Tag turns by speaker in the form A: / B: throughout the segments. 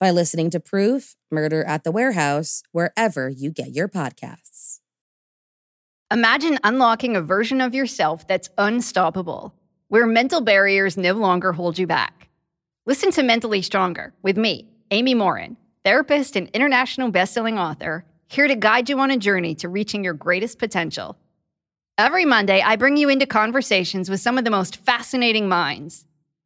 A: by listening to Proof Murder at the Warehouse wherever you get your podcasts.
B: Imagine unlocking a version of yourself that's unstoppable, where mental barriers no longer hold you back. Listen to Mentally Stronger with me, Amy Morin, therapist and international bestselling author, here to guide you on a journey to reaching your greatest potential. Every Monday, I bring you into conversations with some of the most fascinating minds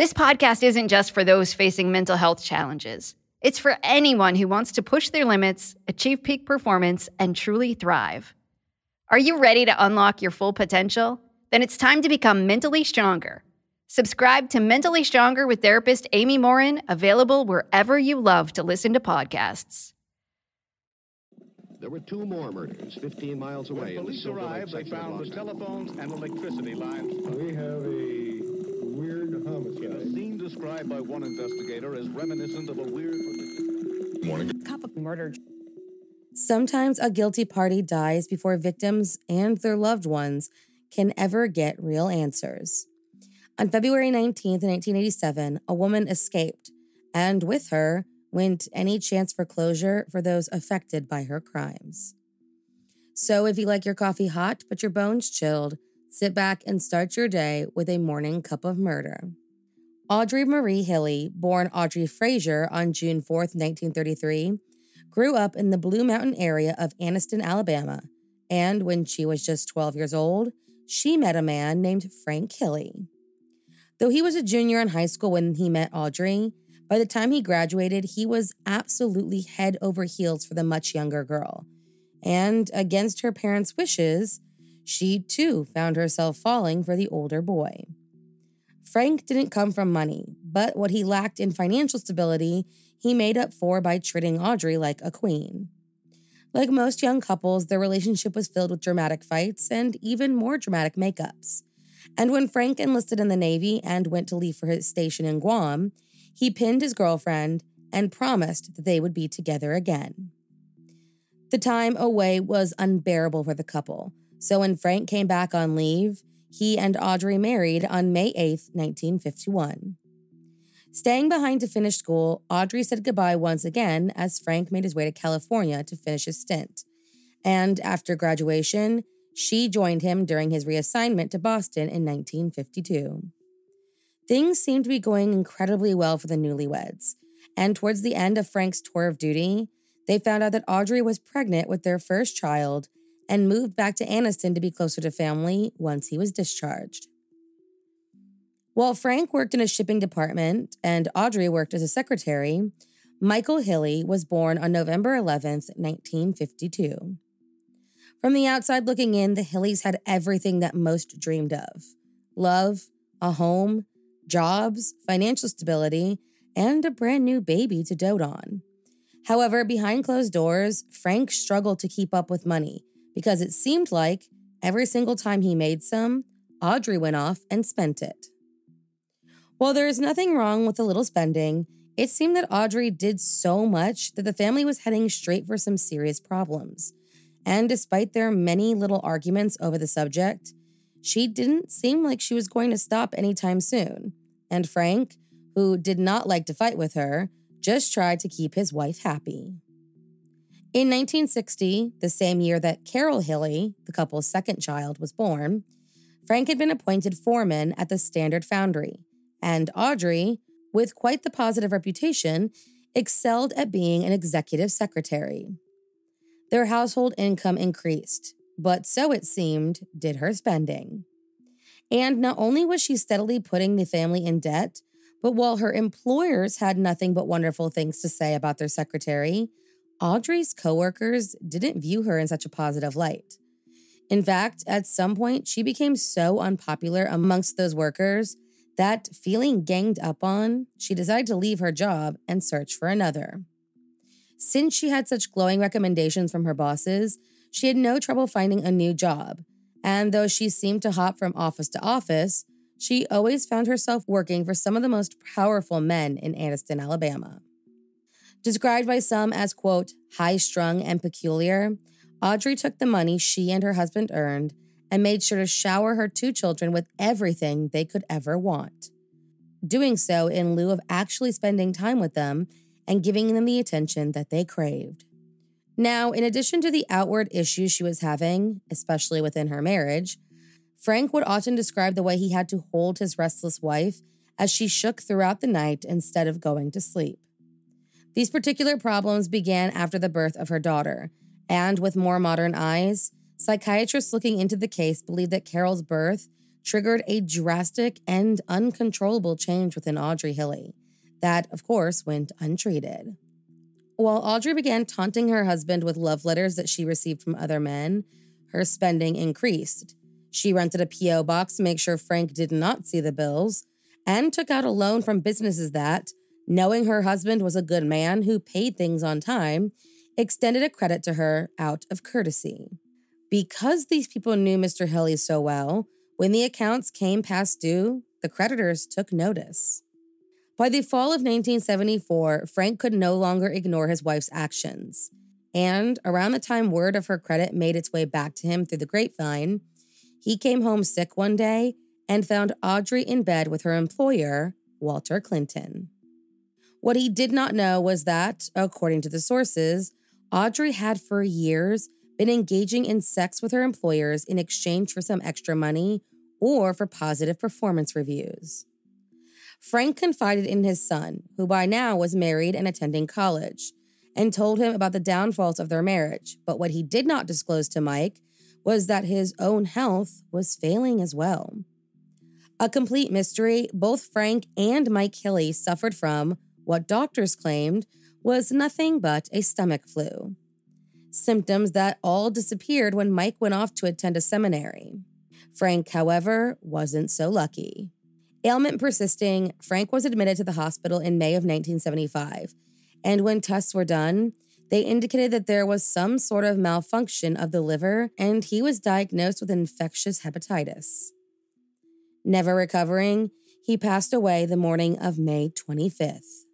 B: This podcast isn't just for those facing mental health challenges, it's for anyone who wants to push their limits, achieve peak performance, and truly thrive. Are you ready to unlock your full potential? Then it's time to become mentally stronger. Subscribe to Mentally Stronger with therapist Amy Morin, available wherever you love to listen to podcasts.
C: There were two more murders 15 miles away.
D: When police arrived, they found the telephones and electricity lines.
E: We have a weird
D: A scene described by one investigator as reminiscent of a weird.
F: Morning cup of murder.
A: Sometimes a guilty party dies before victims and their loved ones can ever get real answers. On February 19th, 1987, a woman escaped, and with her went any chance for closure for those affected by her crimes. So, if you like your coffee hot but your bones chilled, sit back and start your day with a morning cup of murder. Audrey Marie Hilley, born Audrey Frazier on June 4, 1933, grew up in the Blue Mountain area of Anniston, Alabama, and when she was just 12 years old, she met a man named Frank Hilley. Though he was a junior in high school when he met Audrey, by the time he graduated, he was absolutely head over heels for the much younger girl. And against her parents' wishes, she too found herself falling for the older boy. Frank didn't come from money, but what he lacked in financial stability, he made up for by treating Audrey like a queen. Like most young couples, their relationship was filled with dramatic fights and even more dramatic makeups. And when Frank enlisted in the Navy and went to leave for his station in Guam, he pinned his girlfriend and promised that they would be together again. The time away was unbearable for the couple, so when Frank came back on leave, he and Audrey married on May 8, 1951. Staying behind to finish school, Audrey said goodbye once again as Frank made his way to California to finish his stint. And after graduation, she joined him during his reassignment to Boston in 1952. Things seemed to be going incredibly well for the newlyweds, and towards the end of Frank's tour of duty, they found out that Audrey was pregnant with their first child and moved back to Anniston to be closer to family once he was discharged. While Frank worked in a shipping department and Audrey worked as a secretary, Michael Hilley was born on November 11th, 1952. From the outside looking in, the Hilleys had everything that most dreamed of love, a home, jobs, financial stability, and a brand new baby to dote on. However, behind closed doors, Frank struggled to keep up with money because it seemed like every single time he made some, Audrey went off and spent it. While there is nothing wrong with a little spending, it seemed that Audrey did so much that the family was heading straight for some serious problems. And despite their many little arguments over the subject, she didn't seem like she was going to stop anytime soon. And Frank, who did not like to fight with her, just tried to keep his wife happy. In 1960, the same year that Carol Hilley, the couple's second child, was born, Frank had been appointed foreman at the Standard Foundry, and Audrey, with quite the positive reputation, excelled at being an executive secretary. Their household income increased, but so it seemed did her spending. And not only was she steadily putting the family in debt, but while her employers had nothing but wonderful things to say about their secretary, Audrey's coworkers didn't view her in such a positive light. In fact, at some point, she became so unpopular amongst those workers that, feeling ganged up on, she decided to leave her job and search for another. Since she had such glowing recommendations from her bosses, she had no trouble finding a new job. And though she seemed to hop from office to office, she always found herself working for some of the most powerful men in Anniston, Alabama. Described by some as, quote, high strung and peculiar, Audrey took the money she and her husband earned and made sure to shower her two children with everything they could ever want. Doing so in lieu of actually spending time with them and giving them the attention that they craved. Now, in addition to the outward issues she was having, especially within her marriage, Frank would often describe the way he had to hold his restless wife as she shook throughout the night instead of going to sleep. These particular problems began after the birth of her daughter, and with more modern eyes, psychiatrists looking into the case believe that Carol's birth triggered a drastic and uncontrollable change within Audrey Hilley that, of course, went untreated. While Audrey began taunting her husband with love letters that she received from other men, her spending increased. She rented a P.O. box to make sure Frank did not see the bills and took out a loan from businesses that, knowing her husband was a good man who paid things on time, extended a credit to her out of courtesy. Because these people knew Mr. Hilley so well, when the accounts came past due, the creditors took notice. By the fall of 1974, Frank could no longer ignore his wife's actions. And around the time word of her credit made its way back to him through the grapevine, he came home sick one day and found Audrey in bed with her employer, Walter Clinton. What he did not know was that, according to the sources, Audrey had for years been engaging in sex with her employers in exchange for some extra money or for positive performance reviews. Frank confided in his son, who by now was married and attending college, and told him about the downfalls of their marriage. But what he did not disclose to Mike was that his own health was failing as well. A complete mystery, both Frank and Mike Hilley suffered from what doctors claimed was nothing but a stomach flu. Symptoms that all disappeared when Mike went off to attend a seminary. Frank, however, wasn't so lucky. Ailment persisting, Frank was admitted to the hospital in May of 1975. And when tests were done, they indicated that there was some sort of malfunction of the liver, and he was diagnosed with infectious hepatitis. Never recovering, he passed away the morning of May 25th.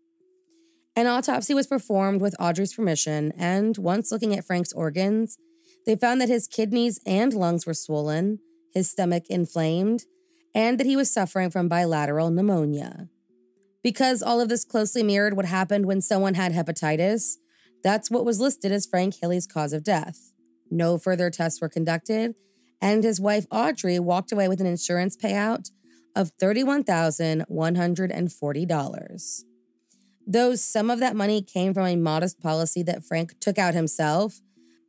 A: An autopsy was performed with Audrey's permission, and once looking at Frank's organs, they found that his kidneys and lungs were swollen, his stomach inflamed, and that he was suffering from bilateral pneumonia. Because all of this closely mirrored what happened when someone had hepatitis, that's what was listed as Frank Hilley's cause of death. No further tests were conducted, and his wife Audrey walked away with an insurance payout of $31,140. Though some of that money came from a modest policy that Frank took out himself,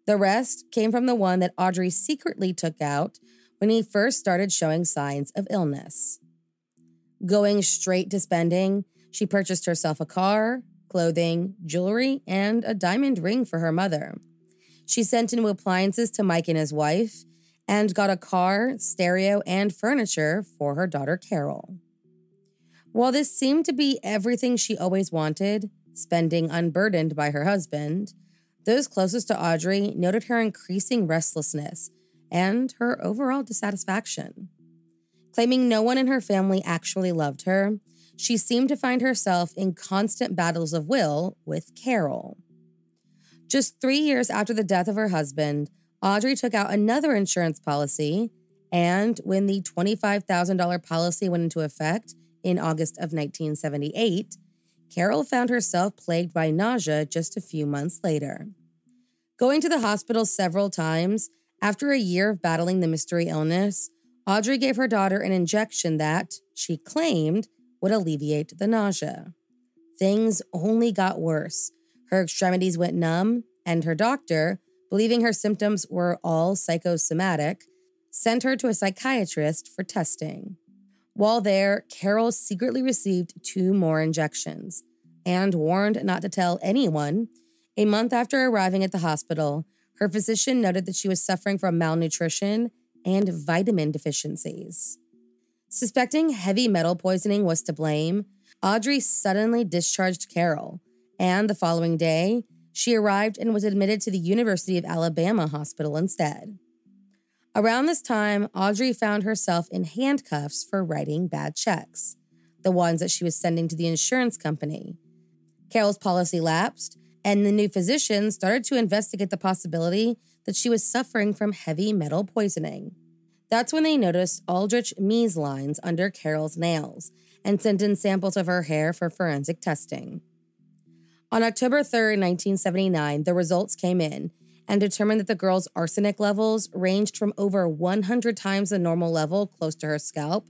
A: the rest came from the one that Audrey secretly took out when he first started showing signs of illness. Going straight to spending, she purchased herself a car, clothing, jewelry, and a diamond ring for her mother. She sent new appliances to Mike and his wife and got a car, stereo, and furniture for her daughter Carol. While this seemed to be everything she always wanted, spending unburdened by her husband, those closest to Audrey noted her increasing restlessness and her overall dissatisfaction. Claiming no one in her family actually loved her, she seemed to find herself in constant battles of will with Carol. Just three years after the death of her husband, Audrey took out another insurance policy, and when the $25,000 policy went into effect in August of 1978, Carol found herself plagued by nausea just a few months later. Going to the hospital several times, after a year of battling the mystery illness, Audrey gave her daughter an injection that, she claimed, would alleviate the nausea. Things only got worse. Her extremities went numb, and her doctor, believing her symptoms were all psychosomatic, sent her to a psychiatrist for testing. While there, Carol secretly received two more injections and warned not to tell anyone. A month after arriving at the hospital, her physician noted that she was suffering from malnutrition and vitamin deficiencies. Suspecting heavy metal poisoning was to blame, Audrey suddenly discharged Carol, and the following day, she arrived and was admitted to the University of Alabama hospital instead. Around this time, Audrey found herself in handcuffs for writing bad checks, the ones that she was sending to the insurance company. Carol's policy lapsed, and the new physician started to investigate the possibility that she was suffering from heavy metal poisoning. That's when they noticed Aldrich Mees lines under Carol's nails and sent in samples of her hair for forensic testing. On October 3, 1979, the results came in and determined that the girl's arsenic levels ranged from over 100 times the normal level close to her scalp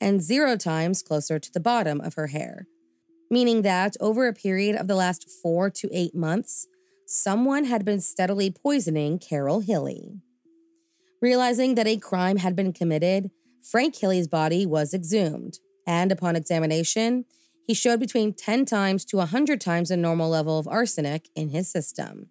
A: and zero times closer to the bottom of her hair, meaning that over a period of the last four to eight months, someone had been steadily poisoning Carol Hilley. Realizing that a crime had been committed, Frank Hilley's body was exhumed, and upon examination, he showed between 10 times to 100 times the normal level of arsenic in his system.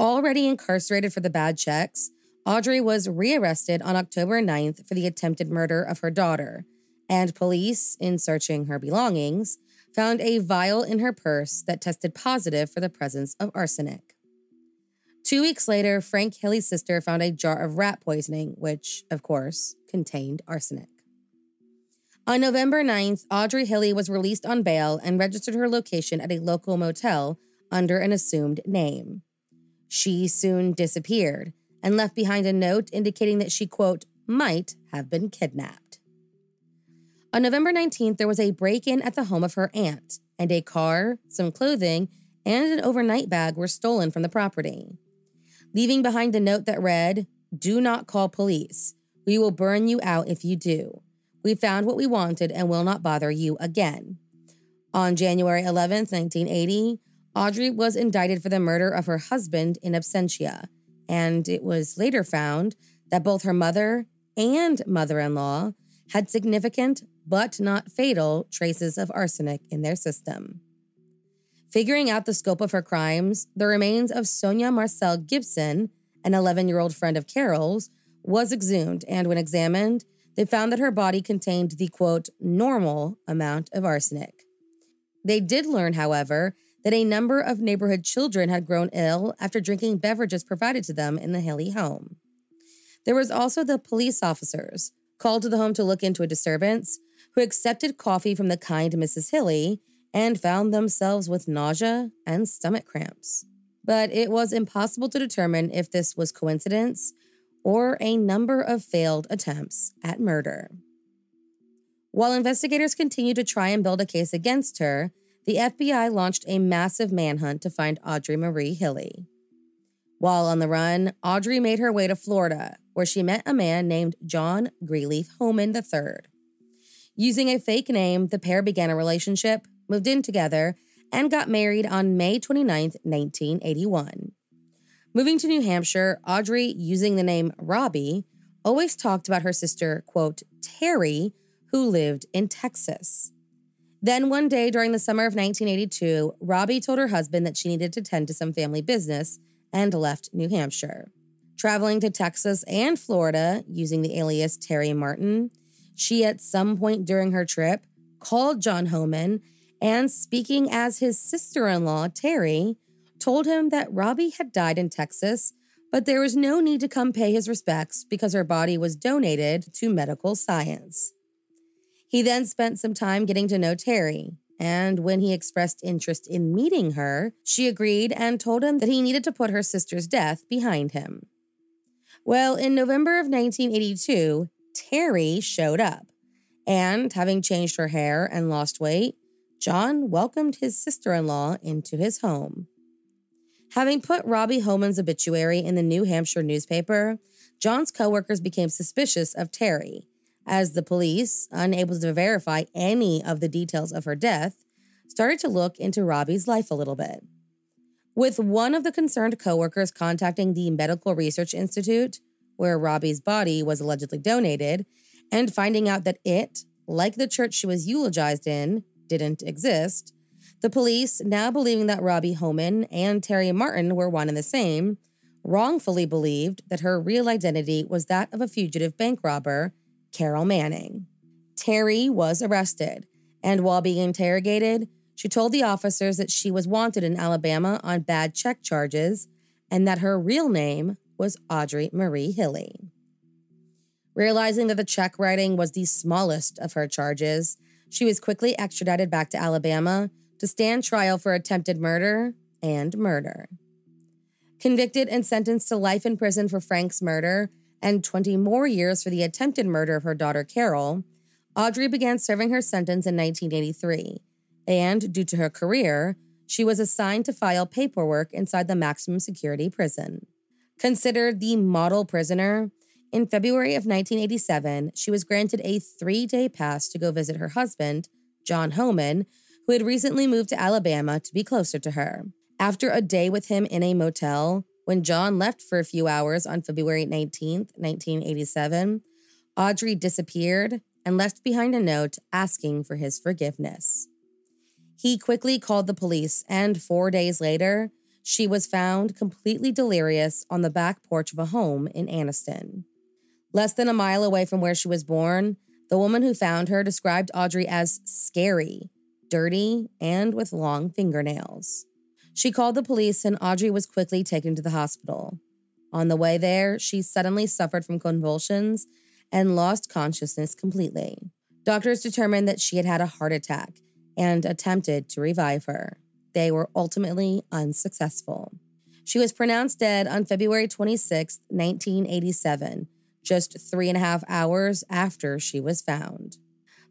A: Already incarcerated for the bad checks, Audrey was rearrested on October 9th for the attempted murder of her daughter, and police, in searching her belongings, found a vial in her purse that tested positive for the presence of arsenic. Two weeks later, Frank Hilley's sister found a jar of rat poisoning, which, of course, contained arsenic. On November 9th, Audrey Hilley was released on bail and registered her location at a local motel under an assumed name. She soon disappeared and left behind a note indicating that she, quote, might have been kidnapped. On November 19th, there was a break in at the home of her aunt, and a car, some clothing, and an overnight bag were stolen from the property. Leaving behind a note that read, Do not call police. We will burn you out if you do. We found what we wanted and will not bother you again. On January 11th, 1980, Audrey was indicted for the murder of her husband in absentia, and it was later found that both her mother and mother in law had significant but not fatal traces of arsenic in their system. Figuring out the scope of her crimes, the remains of Sonia Marcel Gibson, an 11 year old friend of Carol's, was exhumed, and when examined, they found that her body contained the quote, normal amount of arsenic. They did learn, however, that a number of neighborhood children had grown ill after drinking beverages provided to them in the Hilley home. There was also the police officers called to the home to look into a disturbance who accepted coffee from the kind Mrs. Hilley and found themselves with nausea and stomach cramps. But it was impossible to determine if this was coincidence or a number of failed attempts at murder. While investigators continued to try and build a case against her, the FBI launched a massive manhunt to find Audrey Marie Hilley. While on the run, Audrey made her way to Florida, where she met a man named John Greenleaf Homan III. Using a fake name, the pair began a relationship, moved in together, and got married on May 29, 1981. Moving to New Hampshire, Audrey, using the name Robbie, always talked about her sister, quote, Terry, who lived in Texas. Then one day during the summer of 1982, Robbie told her husband that she needed to tend to some family business and left New Hampshire. Traveling to Texas and Florida using the alias Terry Martin, she at some point during her trip called John Homan and, speaking as his sister in law, Terry, told him that Robbie had died in Texas, but there was no need to come pay his respects because her body was donated to medical science. He then spent some time getting to know Terry, and when he expressed interest in meeting her, she agreed and told him that he needed to put her sister's death behind him. Well, in November of 1982, Terry showed up, and having changed her hair and lost weight, John welcomed his sister in law into his home. Having put Robbie Homan's obituary in the New Hampshire newspaper, John's coworkers became suspicious of Terry, as the police, unable to verify any of the details of her death, started to look into Robbie's life a little bit. With one of the concerned coworkers contacting the Medical Research Institute, where Robbie's body was allegedly donated, and finding out that it, like the church she was eulogized in, didn't exist, the police, now believing that Robbie Homan and Terry Martin were one and the same, wrongfully believed that her real identity was that of a fugitive bank robber, Carol Manning. Terry was arrested, and while being interrogated, she told the officers that she was wanted in Alabama on bad check charges and that her real name was Audrey Marie Hilley. Realizing that the check writing was the smallest of her charges, she was quickly extradited back to Alabama to stand trial for attempted murder and murder. Convicted and sentenced to life in prison for Frank's murder and 20 more years for the attempted murder of her daughter Carol, Audrey began serving her sentence in 1983. And due to her career, she was assigned to file paperwork inside the maximum security prison. Considered the model prisoner, in February of 1987, she was granted a three day pass to go visit her husband, John Homan, who had recently moved to Alabama to be closer to her. After a day with him in a motel, when John left for a few hours on February 19, 1987, Audrey disappeared and left behind a note asking for his forgiveness. He quickly called the police, and four days later, she was found completely delirious on the back porch of a home in Anniston. Less than a mile away from where she was born, the woman who found her described Audrey as scary dirty, and with long fingernails. She called the police, and Audrey was quickly taken to the hospital. On the way there, she suddenly suffered from convulsions and lost consciousness completely. Doctors determined that she had had a heart attack and attempted to revive her. They were ultimately unsuccessful. She was pronounced dead on February 26, 1987, just three and a half hours after she was found.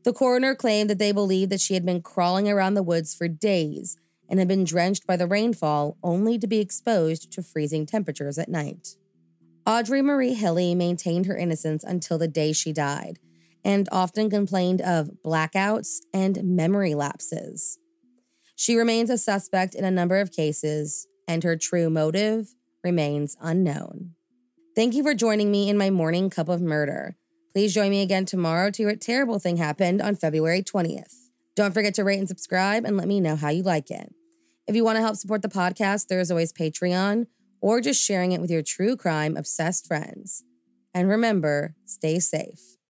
A: The coroner claimed that they believed that she had been crawling around the woods for days and had been drenched by the rainfall only to be exposed to freezing temperatures at night. Audrey Marie Hilley maintained her innocence until the day she died and often complained of blackouts and memory lapses. She remains a suspect in a number of cases, and her true motive remains unknown. Thank you for joining me in my morning cup of murder. Please join me again tomorrow to hear what terrible thing happened on February 20th. Don't forget to rate and subscribe and let me know how you like it. If you want to help support the podcast, there is always Patreon or just sharing it with your true crime obsessed friends. And remember, stay safe.